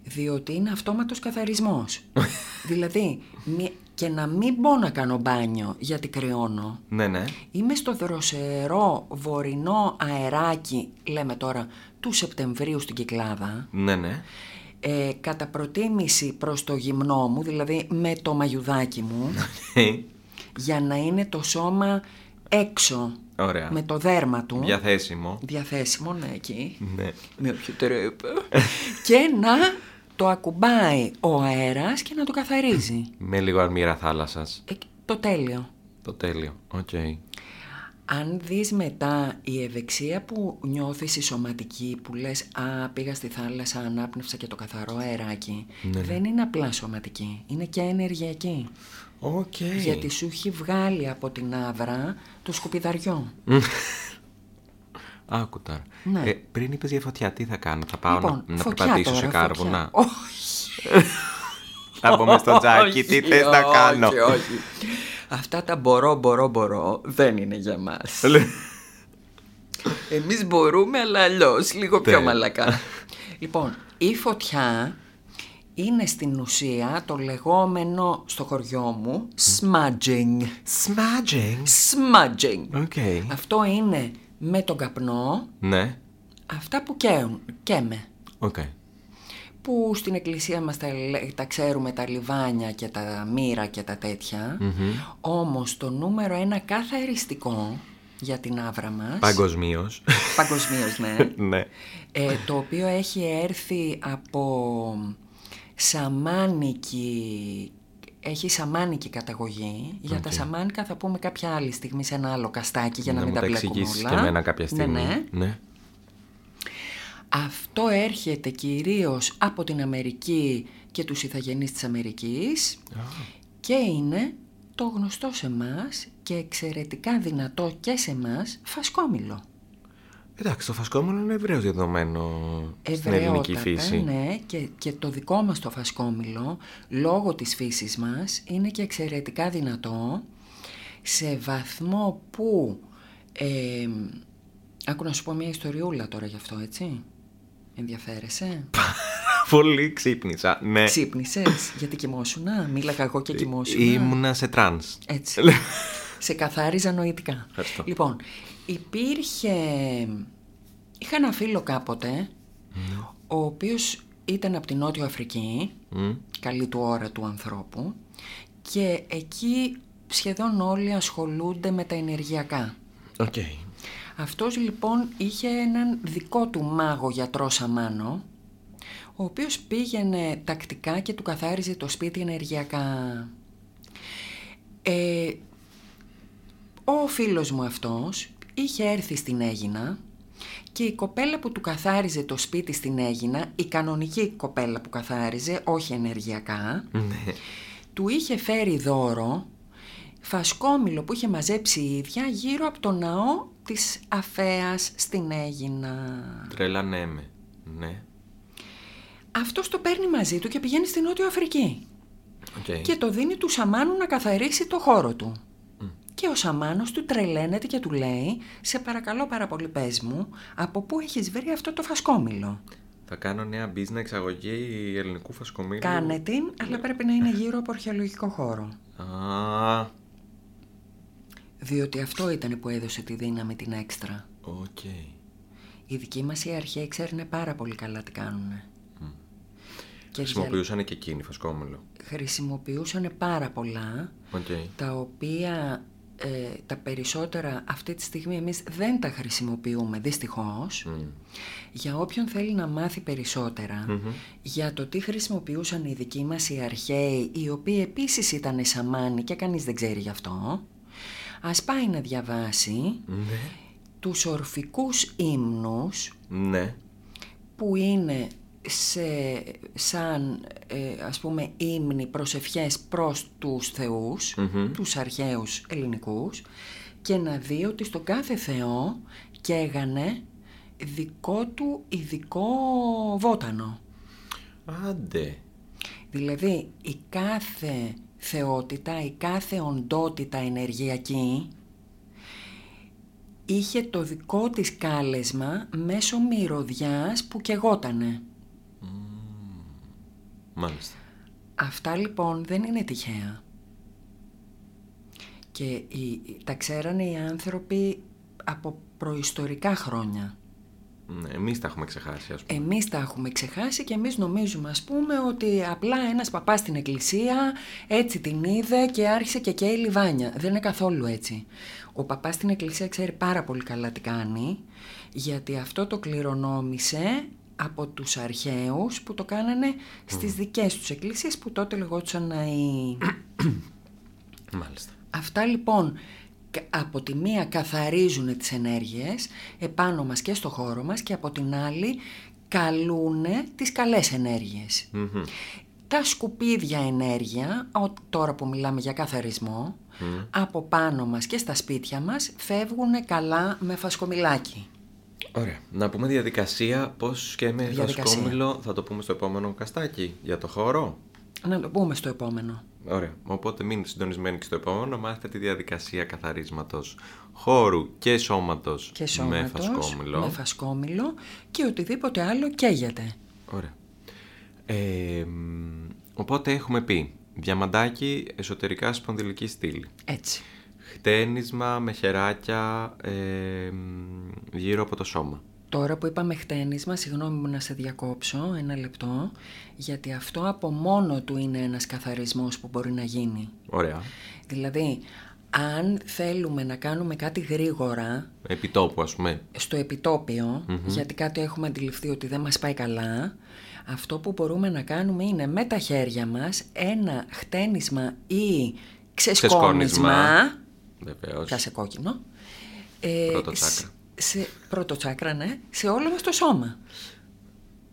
Speaker 1: Διότι είναι αυτόματος καθαρισμός. δηλαδή, μη- και να μην μπω να κάνω μπάνιο γιατί κρυώνω.
Speaker 2: Ναι, ναι.
Speaker 1: Είμαι στο δροσερό βορεινό αεράκι, λέμε τώρα, του Σεπτεμβρίου στην Κυκλάδα.
Speaker 2: Ναι, ναι.
Speaker 1: Ε, κατά προτίμηση προς το γυμνό μου, δηλαδή με το μαγιουδάκι μου, για να είναι το σώμα έξω
Speaker 2: Ωραία.
Speaker 1: με το δέρμα του.
Speaker 2: Διαθέσιμο.
Speaker 1: Διαθέσιμο, ναι, εκεί.
Speaker 2: Ναι.
Speaker 1: Με όποιο τρόπο. και να το ακουμπάει ο αέρας και να το καθαρίζει.
Speaker 2: Με λίγο αρμύρα θάλασσας.
Speaker 1: Ε, το τέλειο.
Speaker 2: Το τέλειο. Οκ.
Speaker 1: Αν δεις μετά η ευεξία που νιώθεις η σωματική που λες «Α, πήγα στη θάλασσα, ανάπνευσα και το καθαρό αεράκι», δεν είναι απλά σωματική, είναι και ενεργειακή.
Speaker 2: Οκ.
Speaker 1: Γιατί σου έχει βγάλει από την αύρα το σκουπιδαριό.
Speaker 2: Άκου τώρα.
Speaker 1: Ναι.
Speaker 2: Ε, πριν είπες για φωτιά, τι θα κάνω. Θα πάω
Speaker 1: λοιπόν,
Speaker 2: να, να
Speaker 1: φωτιά
Speaker 2: περπατήσω
Speaker 1: τώρα,
Speaker 2: σε κάρβουνα;
Speaker 1: φωτιά. Όχι.
Speaker 2: Θα μπω μες στο τζάκι. Τι
Speaker 1: Όχι,
Speaker 2: θες να κάνω;
Speaker 1: Όχι, όχι. Αυτά τα μπορώ, μπορώ, μπορώ δεν είναι για μας. Εμείς μπορούμε, αλλά αλλιώς, λίγο πιο
Speaker 2: Ναι.
Speaker 1: μαλακά. λοιπόν, η φωτιά είναι στην ουσία το λεγόμενο στο χωριό μου smudging.
Speaker 2: Smudging;
Speaker 1: Smudging.
Speaker 2: OK.
Speaker 1: Αυτό είναι με τον καπνό,
Speaker 2: Ναι.
Speaker 1: αυτά που καίουν, καίμε.
Speaker 2: Οκ.
Speaker 1: Που στην εκκλησία μας τα, λέ- τα ξέρουμε τα λιβάνια και τα μύρα και τα τέτοια. Όμως το νούμερο ένα καθαριστικό για την αύρα μας,
Speaker 2: Παγκοσμίως.
Speaker 1: παγκοσμίως ναι,
Speaker 2: ναι.
Speaker 1: ε, το οποίο έχει έρθει από σαμάνικη έχει σαμάνικη καταγωγή. Για τα σαμάνικα θα πούμε κάποια άλλη στιγμή σε ένα άλλο καστάκι για να,
Speaker 2: να
Speaker 1: μην
Speaker 2: μου
Speaker 1: τα
Speaker 2: τα
Speaker 1: μπλέκουμε
Speaker 2: εξηγήσεις
Speaker 1: όλα.
Speaker 2: και εμένα κάποια
Speaker 1: Ναι,
Speaker 2: στιγμή.
Speaker 1: ναι.
Speaker 2: ναι.
Speaker 1: Αυτό έρχεται κυρίως από την Αμερική και τους ηθαγενείς της Αμερικής και είναι το γνωστό σε μας και εξαιρετικά δυνατό και σε μας φασκόμηλο.
Speaker 2: Εντάξει, το φασκόμηλο είναι ευρέως δεδομένο στην ελληνική
Speaker 1: Ωραιότατα,
Speaker 2: φύση.
Speaker 1: ναι, και, και το δικό μας το φασκόμηλο, λόγω της φύσης μας, είναι και εξαιρετικά δυνατό σε βαθμό που... Ε, άκου να σου πω μια ιστοριούλα τώρα γι' αυτό, έτσι. Ενδιαφέρεσαι;
Speaker 2: Πολύ ξύπνησα. Ναι.
Speaker 1: Ξύπνησες, γιατί κοιμόσουνα, μίλαγα εγώ και κοιμόσουνα;
Speaker 2: Ήμουνα σε trance.
Speaker 1: Έτσι. σε καθάριζα νοητικά.
Speaker 2: Ευχαριστώ.
Speaker 1: Λοιπόν, υπήρχε... Είχα ένα φίλο κάποτε, ο οποίος ήταν από την Νότιο Αφρική,
Speaker 2: Μμ.
Speaker 1: καλή του ώρα του ανθρώπου, και εκεί σχεδόν όλοι ασχολούνται με τα ενεργειακά.
Speaker 2: Οκ.
Speaker 1: Αυτός λοιπόν είχε έναν δικό του μάγο γιατρό σαμάνο, ο οποίος πήγαινε τακτικά και του καθάριζε το σπίτι ενεργειακά. Ε, ο φίλος μου αυτός είχε έρθει στην Έγινα και η κοπέλα που του καθάριζε το σπίτι στην Έγινα, η κανονική κοπέλα που καθάριζε, όχι ενεργειακά,
Speaker 2: Ναι.
Speaker 1: του είχε φέρει δώρο φασκόμηλο που είχε μαζέψει η ίδια γύρω από το ναό της Αφέας στην Έγινα.
Speaker 2: Τρελανέ με. Ναι.
Speaker 1: αυτός το παίρνει μαζί του και πηγαίνει στην Νότιο Αφρική.
Speaker 2: Okay.
Speaker 1: Και το δίνει του Σαμάνου να καθαρίσει το χώρο του. Και ο Σαμάνος του τρελαίνεται και του λέει «Σε παρακαλώ πάρα πολύ πες μου, από πού έχεις βρει αυτό το φασκόμηλο».
Speaker 2: Θα κάνω νέα business εξαγωγή ελληνικού φασκομήλου.
Speaker 1: Κάνε την, αλλά πρέπει να είναι γύρω από αρχαιολογικό χώρο.
Speaker 2: Α,
Speaker 1: Διότι αυτό ήταν που έδωσε τη δύναμη την έξτρα.
Speaker 2: οκ.
Speaker 1: Οι δικοί μας οι αρχαίοι ξέρουν πάρα πολύ καλά τι κάνουν. Και
Speaker 2: Χρησιμοποιούσαν και εκείνοι φασκόμηλο.
Speaker 1: χρησιμοποιούσαν πάρα πολλά,
Speaker 2: Οκ.
Speaker 1: τα οποία ε, τα περισσότερα αυτή τη στιγμή εμείς δεν τα χρησιμοποιούμε δυστυχώς.
Speaker 2: Μμ.
Speaker 1: Για όποιον θέλει να μάθει περισσότερα για το τι χρησιμοποιούσαν οι δικοί μας οι αρχαίοι, οι οποίοι επίσης ήταν σαμάνοι και κανείς δεν ξέρει γι' αυτό, ας πάει να διαβάσει
Speaker 2: Ναι.
Speaker 1: τους ορφικούς ύμνους
Speaker 2: Ναι.
Speaker 1: που είναι σε, σαν ε, ας πούμε ύμνοι προσευχές προς τους θεούς, τους αρχαίους ελληνικούς και να δει ότι στον κάθε θεό καίγανε δικό του ειδικό βότανο.
Speaker 2: Άντε.
Speaker 1: Δηλαδή η κάθε θεότητα, η κάθε οντότητα ενεργειακή είχε το δικό της κάλεσμα μέσω μυρωδιάς που καιγότανε.
Speaker 2: Μάλιστα.
Speaker 1: Αυτά λοιπόν δεν είναι τυχαία. Και οι, τα ξέρανε οι άνθρωποι από προϊστορικά χρόνια.
Speaker 2: Ναι, εμείς τα έχουμε ξεχάσει, ας πούμε.
Speaker 1: Εμείς τα έχουμε ξεχάσει και εμείς νομίζουμε ας πούμε ότι απλά ένας παπάς στην εκκλησία έτσι την είδε και άρχισε και καίει λιβάνια. Δεν είναι καθόλου έτσι. Ο παπάς στην εκκλησία ξέρει πάρα πολύ καλά τι κάνει γιατί αυτό το κληρονόμησε από τους αρχαίους που το κάνανε στις δικές τους εκκλησίες που τότε λεγόντουσαν οι...
Speaker 2: Μάλιστα.
Speaker 1: Αυτά λοιπόν κα- από τη μία καθαρίζουν τις ενέργειες επάνω μας και στο χώρο μας και από την άλλη καλούνε τις καλές ενέργειες.
Speaker 2: Μμμ.
Speaker 1: Τα σκουπίδια ενέργεια, ο- τώρα που μιλάμε για καθαρισμό, από πάνω μας και στα σπίτια μας φεύγουν καλά με φασκομηλάκι.
Speaker 2: Ωραία. Να πούμε διαδικασία πώς και με
Speaker 1: Διαδικασία.
Speaker 2: φασκόμηλο θα το πούμε στο επόμενο καστάκι για το χώρο.
Speaker 1: Να το πούμε στο επόμενο.
Speaker 2: Ωραία. Οπότε μείνετε συντονισμένοι και στο επόμενο. Μάθετε τη διαδικασία καθαρίσματος χώρου και σώματος,
Speaker 1: Και
Speaker 2: με
Speaker 1: σώματος,
Speaker 2: φασκόμηλο.
Speaker 1: με φασκόμηλο και οτιδήποτε άλλο καίγεται.
Speaker 2: Ωραία. Ε, μ, οπότε έχουμε πει διαμαντάκι εσωτερικά σπονδυλική στήλη.
Speaker 1: Έτσι.
Speaker 2: Χτένισμα με χεράκια ε, μ, γύρω από το σώμα.
Speaker 1: Τώρα που είπαμε χτένισμα, συγγνώμη μου να σε διακόψω ένα λεπτό, γιατί αυτό από μόνο του είναι ένας καθαρισμός που μπορεί να γίνει.
Speaker 2: Ωραία.
Speaker 1: Δηλαδή, αν θέλουμε να κάνουμε κάτι γρήγορα,
Speaker 2: Επιτόπου ας πούμε.
Speaker 1: στο επιτοπιο γιατί κάτι έχουμε αντιληφθεί ότι δεν μας πάει καλά, αυτό που μπορούμε να κάνουμε είναι με τα χέρια μας ένα χτένισμα ή ξεσκόνισμα,
Speaker 2: Ξεσκόνισμα. Βεβαίως.
Speaker 1: πιάσε κόκκινο, ε,
Speaker 2: Πρώτο
Speaker 1: σ-
Speaker 2: τσάκρα.
Speaker 1: Σε, πρώτο τσάκρα, ναι, σε όλο μας το σώμα.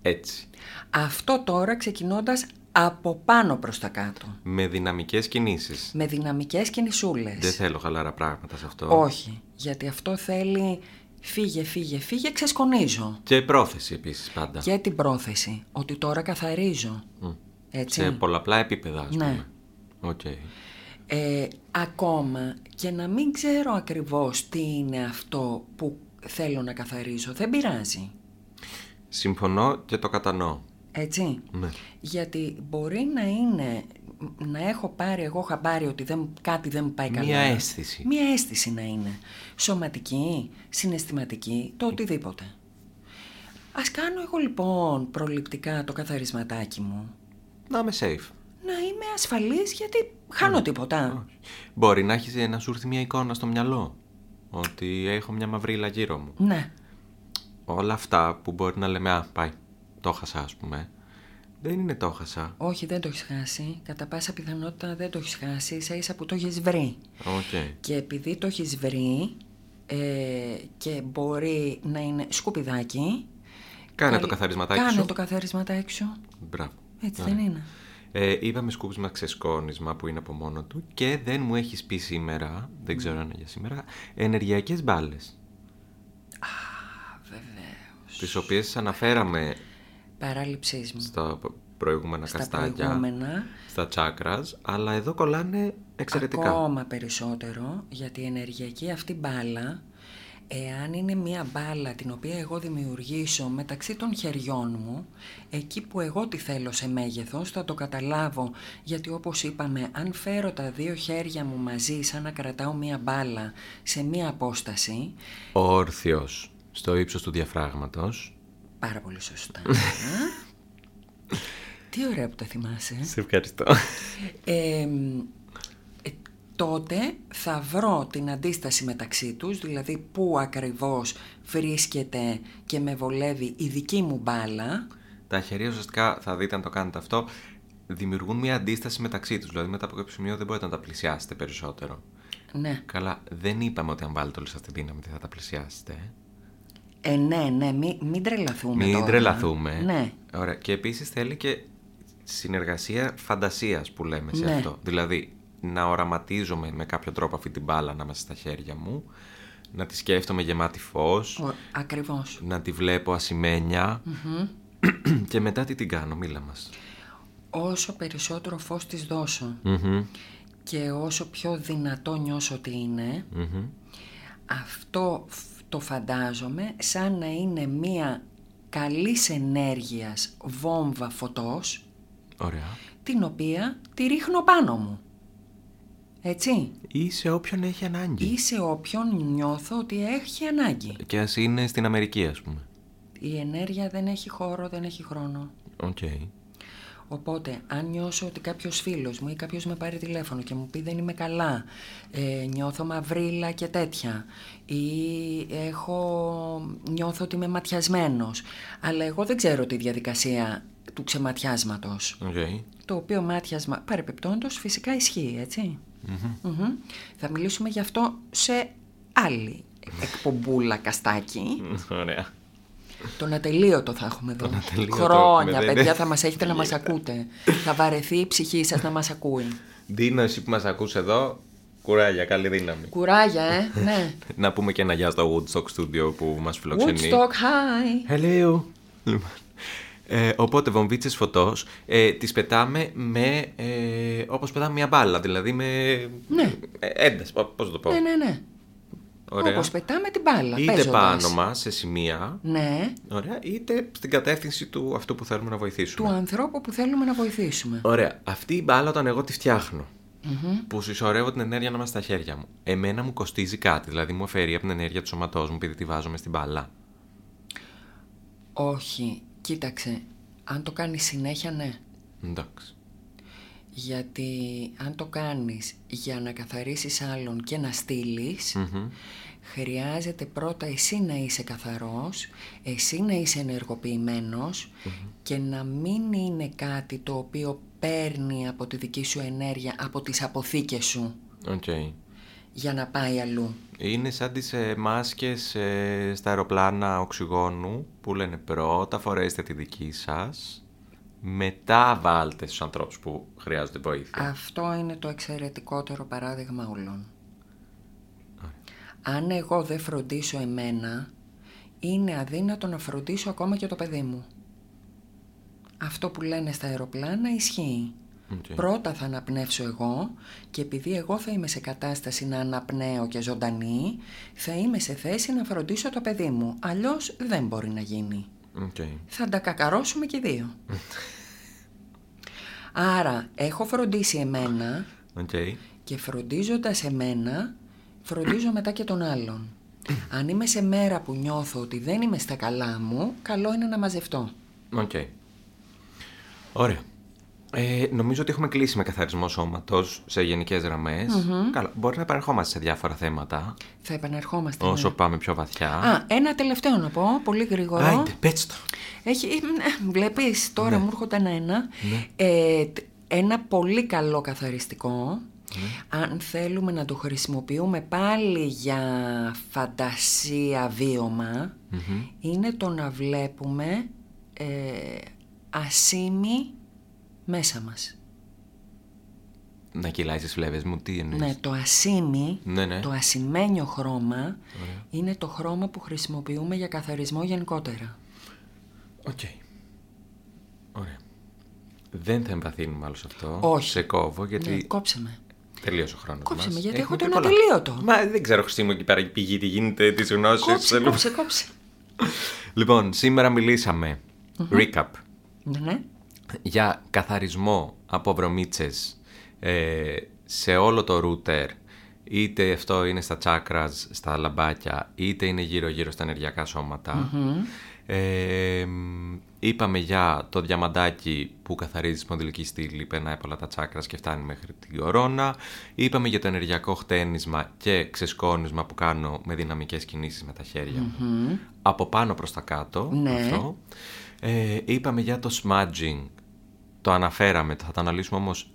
Speaker 2: Έτσι.
Speaker 1: Αυτό τώρα ξεκινώντας από πάνω προς τα κάτω,
Speaker 2: Με δυναμικές κινήσεις.
Speaker 1: με δυναμικές κινησούλες.
Speaker 2: Δεν θέλω χαλαρά πράγματα σε αυτό.
Speaker 1: Όχι, γιατί αυτό θέλει φύγε, φύγε, φύγε, ξεσκονίζω.
Speaker 2: Και πρόθεση επίσης πάντα.
Speaker 1: Και την πρόθεση ότι τώρα καθαρίζω.
Speaker 2: Μμ.
Speaker 1: Έτσι.
Speaker 2: Σε πολλαπλά επίπεδα ας
Speaker 1: Ναι.
Speaker 2: πούμε. Οκ.
Speaker 1: Ε, ακόμα και να μην ξέρω ακριβώς τι είναι αυτό που θέλω να καθαρίζω, δεν πειράζει.
Speaker 2: Συμφωνώ και το κατανοώ.
Speaker 1: Έτσι;
Speaker 2: Ναι.
Speaker 1: Γιατί μπορεί να είναι, να έχω πάρει εγώ χαμπάρι ότι δεν, κάτι δεν μου πάει καλά.
Speaker 2: Μία αίσθηση.
Speaker 1: Μία αίσθηση να είναι. Σωματική, συναισθηματική, το οτιδήποτε. Ας κάνω εγώ λοιπόν προληπτικά το καθαρισματάκι μου.
Speaker 2: Να είμαι safe.
Speaker 1: Να είμαι ασφαλής γιατί χάνω τίποτα.
Speaker 2: Όχι. Μπορεί να έχεις να σου έρθει μια εικόνα στο μυαλό. Ότι έχω μια μαυρίλα γύρω μου.
Speaker 1: Ναι.
Speaker 2: Όλα αυτά που μπορεί να λέμε, Α, πάει. Το χάσα, ας πούμε. Δεν είναι το χάσα.
Speaker 1: Όχι, δεν το έχεις χάσει. Κατά πάσα πιθανότητα δεν το έχεις χάσει. ίσα ίσα που το έχεις βρει.
Speaker 2: Οκ.
Speaker 1: Και επειδή το έχεις βρει ε, και μπορεί να είναι σκουπιδάκι.
Speaker 2: Κάνε
Speaker 1: καλ-
Speaker 2: το καθαρισματάκι
Speaker 1: Κάνε
Speaker 2: σου.
Speaker 1: το καθαρισματάκι σου.
Speaker 2: Μπράβο.
Speaker 1: Έτσι
Speaker 2: Ωραία.
Speaker 1: δεν είναι.
Speaker 2: Ε, είπαμε σκούπισμα ξεσκόνισμα που είναι από μόνο του και δεν μου έχεις πει σήμερα, δεν ξέρω αν είναι για σήμερα, ενεργειακές μπάλες.
Speaker 1: Βεβαίως.
Speaker 2: Τις οποίες αναφέραμε
Speaker 1: παράλειψής μου.
Speaker 2: Στα προηγούμενα
Speaker 1: Στα
Speaker 2: καστάκια,
Speaker 1: προηγούμενα,
Speaker 2: στα chakras, αλλά εδώ κολλάνε εξαιρετικά.
Speaker 1: ακόμα περισσότερο, γιατί η ενεργειακή αυτή μπάλα, εάν είναι μία μπάλα την οποία εγώ δημιουργήσω μεταξύ των χεριών μου, εκεί που εγώ τη θέλω σε μέγεθος θα το καταλάβω, γιατί όπως είπαμε, αν φέρω τα δύο χέρια μου μαζί σαν να κρατάω μία μπάλα σε μία απόσταση,
Speaker 2: Όρθιος, στο ύψος του διαφράγματος.
Speaker 1: πάρα πολύ σωστά. Τι ωραία που τα θυμάσαι.
Speaker 2: Σε ευχαριστώ.
Speaker 1: Ε, ε, τότε θα βρω την αντίσταση μεταξύ τους, δηλαδή πού ακριβώς βρίσκεται και με βολεύει η δική μου μπάλα.
Speaker 2: Τα χέρια ουσιαστικά, θα δείτε αν το κάνετε αυτό, δημιουργούν μια αντίσταση μεταξύ τους. Δηλαδή μετά από κάποιο σημείο δεν μπορείτε να τα πλησιάσετε περισσότερο.
Speaker 1: Ναι,
Speaker 2: Καλά, δεν είπαμε ότι αν βάλετε όλη σας τη δύναμη δεν θα τα πλησιάσετε.
Speaker 1: ε, ναι, ναι, μην, μην τρελαθούμε
Speaker 2: Μην
Speaker 1: τώρα.
Speaker 2: τρελαθούμε.
Speaker 1: Ναι,
Speaker 2: Ωραία. Και επίσης θέλει και συνεργασία φαντασίας που λέμε σε
Speaker 1: Ναι.
Speaker 2: αυτό. Δηλαδή, να οραματίζομαι με κάποιο τρόπο αυτή την μπάλα να μέσα στα χέρια μου, να τη σκέφτομαι γεμάτη φως,
Speaker 1: ο, ακριβώς.
Speaker 2: να τη βλέπω ασημένια και μετά τι την κάνω, μίλα μας.
Speaker 1: Όσο περισσότερο φως της δώσω
Speaker 2: Μμμ,
Speaker 1: και όσο πιο δυνατό νιώσω ότι είναι,
Speaker 2: μμμ.
Speaker 1: αυτό φ- το φαντάζομαι σαν να είναι μία καλής ενέργειας βόμβα φωτός
Speaker 2: Ωραία.
Speaker 1: την οποία τη ρίχνω πάνω μου. Έτσι.
Speaker 2: Ή σε όποιον έχει ανάγκη.
Speaker 1: Ή σε όποιον νιώθω ότι έχει ανάγκη.
Speaker 2: Και ας είναι στην Αμερική, ας πούμε.
Speaker 1: Η ενέργεια δεν έχει χώρο, δεν έχει χρόνο.
Speaker 2: Οκ.
Speaker 1: Οπότε, αν νιώσω ότι κάποιος φίλος μου ή κάποιος με πάρει τηλέφωνο και μου πει δεν είμαι καλά, ε, νιώθω μαυρίλα και τέτοια, ή έχω, νιώθω ότι είμαι ματιασμένος, αλλά εγώ δεν ξέρω τη διαδικασία του ξεματιάσματος.
Speaker 2: Οκ.
Speaker 1: Το οποίο μάτιασμα παρεπιπτόντως φυσικά ισχύει, έτσι. Μμμ. Θα μιλήσουμε γι' αυτό σε άλλη εκπομπούλα καστάκι.
Speaker 2: Ωραία.
Speaker 1: Τον ατελείωτο θα έχουμε εδώ.
Speaker 2: ατελείωτο
Speaker 1: Χρόνια,
Speaker 2: έχουμε, δεν
Speaker 1: παιδιά,
Speaker 2: είναι.
Speaker 1: θα μας έχετε να μας ακούτε. θα βαρεθεί η ψυχή σας να μας ακούει.
Speaker 2: Ντίνο, εσύ που μας ακούς εδώ, κουράγια, καλή δύναμη.
Speaker 1: Κουράγια, ε, ναι.
Speaker 2: Να πούμε και ένα γεια στο Woodstock Studio που μας φιλοξενεί.
Speaker 1: Woodstock, hi.
Speaker 2: Hello. Λοιπόν, Ε, οπότε βομβίτσες φωτός ε, τις πετάμε με, ε, όπως πετάμε μια μπάλα, δηλαδή με
Speaker 1: Ναι.
Speaker 2: ε, ένταση, πο- πώς να το πω.
Speaker 1: Ναι, ναι, ναι.
Speaker 2: Ωραία.
Speaker 1: Όπως πετάμε την μπάλα,
Speaker 2: είτε
Speaker 1: παίζοντας.
Speaker 2: πάνω μας σε σημεία,
Speaker 1: Ναι,
Speaker 2: ωραία, είτε στην κατεύθυνση του αυτού που θέλουμε να βοηθήσουμε.
Speaker 1: του ανθρώπου που θέλουμε να βοηθήσουμε.
Speaker 2: Ωραία. Αυτή η μπάλα όταν εγώ τη φτιαχνω που συσσωρεύω την ενέργεια να είμαστε στα χέρια μου, εμένα μου κοστίζει κάτι, δηλαδή μου αφαιρεί από την ενέργεια του σώματός μου επειδή τη βάζω μες στην μπάλα.
Speaker 1: Όχι, κοίταξε, αν το κάνεις συνέχεια, ναι.
Speaker 2: Εντάξει.
Speaker 1: Γιατί αν το κάνεις για να καθαρίσεις άλλον και να στείλεις,
Speaker 2: Μμμ.
Speaker 1: χρειάζεται πρώτα εσύ να είσαι καθαρός, εσύ να είσαι ενεργοποιημένος και να μην είναι κάτι το οποίο παίρνει από τη δική σου ενέργεια, από τις αποθήκες σου
Speaker 2: Οκ.
Speaker 1: για να πάει αλλού.
Speaker 2: Είναι σαν τις ε, μάσκες ε, στα αεροπλάνα οξυγόνου που λένε πρώτα φορέστε τη δική σας, μετά βάλτε στους ανθρώπους που χρειάζονται βοήθεια.
Speaker 1: Αυτό είναι το εξαιρετικότερο παράδειγμα όλων. Αν εγώ δεν φροντίσω εμένα, είναι αδύνατο να φροντίσω ακόμα και το παιδί μου. Αυτό που λένε στα αεροπλάνα ισχύει.
Speaker 2: Οκ.
Speaker 1: Πρώτα θα αναπνεύσω εγώ και επειδή εγώ θα είμαι σε κατάσταση να αναπνέω και ζωντανή, θα είμαι σε θέση να φροντίσω το παιδί μου. Αλλιώς δεν μπορεί να γίνει.
Speaker 2: Οκ.
Speaker 1: Θα τα κακαρώσουμε και οι δύο. Άρα, έχω φροντίσει εμένα
Speaker 2: Οκ.
Speaker 1: και φροντίζοντας εμένα, φροντίζω μετά και τον άλλον. Αν είμαι σε μέρα που νιώθω ότι δεν είμαι στα καλά μου, καλό είναι να μαζευτώ.
Speaker 2: Οκ. Ωραία. Ε, νομίζω ότι έχουμε κλείσει με καθαρισμό σώματος σε γενικές γραμμές. Καλά, μπορεί να επανερχόμαστε σε διάφορα θέματα
Speaker 1: Θα επανερχόμαστε.
Speaker 2: όσο
Speaker 1: ναι.
Speaker 2: πάμε πιο βαθιά.
Speaker 1: Α, ένα τελευταίο να πω, πολύ γρήγορο.
Speaker 2: Άιντε, πες το.
Speaker 1: Έχει, ε, βλέπεις, τώρα
Speaker 2: Ναι.
Speaker 1: μου έρχονται ένα-ένα. Ε, τ- ένα πολύ καλό καθαριστικό.
Speaker 2: Ναι.
Speaker 1: Αν θέλουμε να το χρησιμοποιούμε πάλι για φαντασία βίωμα, είναι το να βλέπουμε ε, ασήμι μέσα μας.
Speaker 2: Να κυλάει τις φλέβες μου, τι εννοείς;
Speaker 1: Ναι, το ασήμι,
Speaker 2: Ναι, ναι.
Speaker 1: το ασημένιο χρώμα, είναι το χρώμα που χρησιμοποιούμε για καθαρισμό γενικότερα.
Speaker 2: Οκ. Ωραία. Δεν θα εμβαθύνουμε άλλο σε αυτό.
Speaker 1: Όχι.
Speaker 2: Σε κόβω γιατί.
Speaker 1: Ναι, κόψε με.
Speaker 2: Τελείωσε ο χρόνος.
Speaker 1: Κόψε με, γιατί
Speaker 2: Έχουμε
Speaker 1: έχω
Speaker 2: πει
Speaker 1: τον
Speaker 2: πολλά.
Speaker 1: ατελείωτο.
Speaker 2: Μα δεν ξέρω, Χριστί μου, εκεί πέρα η πηγή, τι γίνεται, τις γνώσεις.
Speaker 1: Κόψε, κόψε, κόψε.
Speaker 2: Λοιπόν, σήμερα μιλήσαμε, recap,
Speaker 1: Ναι, ναι.
Speaker 2: Για καθαρισμό από βρωμίτσες ε, σε όλο το router, είτε αυτό είναι στα chakras, στα λαμπάκια, είτε είναι γύρω-γύρω στα ενεργειακά σώματα. Ε, μ, είπαμε για το διαμαντάκι που καθαρίζει τη σπονδυλική στήλη, περνάει από όλα τα τσάκρας και φτάνει μέχρι την κορώνα. Είπαμε για το ενεργειακό χτένισμα και ξεσκόνισμα που κάνω με δυναμικές κινήσεις με τα χέρια μου. Από πάνω προς τα κάτω.
Speaker 1: Ναι.
Speaker 2: Αυτό. Ε, είπαμε για το smudging. Το αναφέραμε, θα το αναλύσουμε όμως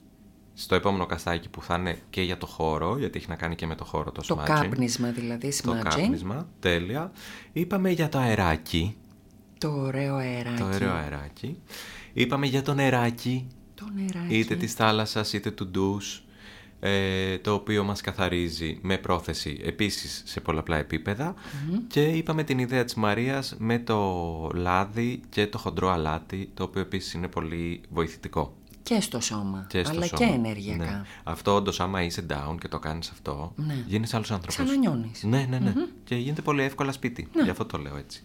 Speaker 2: στο επόμενο καστάκι που θα είναι και για το χώρο, γιατί έχει να κάνει και με το χώρο το,
Speaker 1: Το
Speaker 2: smudging.
Speaker 1: κάπνισμα δηλαδή,
Speaker 2: Το
Speaker 1: smudging.
Speaker 2: κάπνισμα, τέλεια. Είπαμε για το αεράκι,
Speaker 1: Το ωραίο αεράκι.
Speaker 2: το ωραίο αεράκι. Είπαμε για το νεράκι,
Speaker 1: Το νεράκι.
Speaker 2: είτε της θάλασσας είτε του ντους, ε, το οποίο μας καθαρίζει με πρόθεση επίσης σε πολλαπλά επίπεδα. Και είπαμε την ιδέα της Μαρίας με το λάδι και το χοντρό αλάτι, το οποίο επίσης είναι πολύ βοηθητικό.
Speaker 1: Και στο σώμα.
Speaker 2: Και στο
Speaker 1: αλλά
Speaker 2: σώμα.
Speaker 1: και ενεργειακά.
Speaker 2: Ναι. Αυτό όντως, άμα είσαι down και το κάνεις αυτό,
Speaker 1: Ναι.
Speaker 2: γίνεσαι άλλος άνθρωπος.
Speaker 1: Ξανανιώνεις.
Speaker 2: Ναι, ναι, ναι. Και γίνεται πολύ εύκολα σπίτι. Γι' αυτό το λέω έτσι.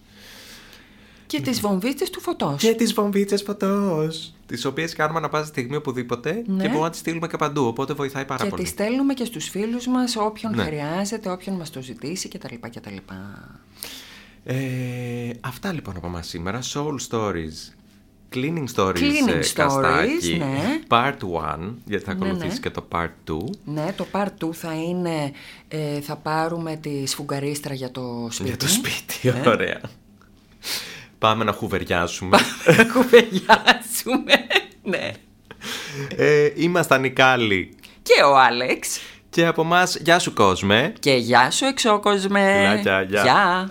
Speaker 1: Και τις βομβίτσες του φωτός.
Speaker 2: Και τις βομβίτσε φωτός. Τις οποίες κάνουμε ανα πάσα στιγμή οπουδήποτε και
Speaker 1: Ναι.
Speaker 2: μπορούμε να τις στείλουμε και παντού. Οπότε βοηθάει πάρα
Speaker 1: Και
Speaker 2: πολύ.
Speaker 1: τις στέλνουμε και στους φίλους μας, όποιον
Speaker 2: Ναι.
Speaker 1: χρειάζεται, όποιον μας το ζητήσει κτλ. κτλ.
Speaker 2: Ε, αυτά λοιπόν από εμά σήμερα. Soul Stories. Cleaning Stories.
Speaker 1: Cleaning
Speaker 2: ε,
Speaker 1: stories,
Speaker 2: καστάκι.
Speaker 1: ναι.
Speaker 2: Part 1. Γιατί θα
Speaker 1: Ναι,
Speaker 2: ακολουθήσει
Speaker 1: ναι.
Speaker 2: και το Part 2.
Speaker 1: Ναι, το part 2 θα είναι, ε, θα πάρουμε τη σφουγγαρίστρα για το σπίτι.
Speaker 2: Για το σπίτι, ωραία. Πάμε να χουβεριάσουμε.
Speaker 1: Θα κουβεντιάσουμε. ναι.
Speaker 2: ε, ήμασταν οι Κάλλοι.
Speaker 1: Και ο Άλεξ.
Speaker 2: Και από εμάς, γεια σου κόσμε.
Speaker 1: Και γεια σου εξώκοσμε.
Speaker 2: Φιλάκια, γεια.
Speaker 1: Γεια.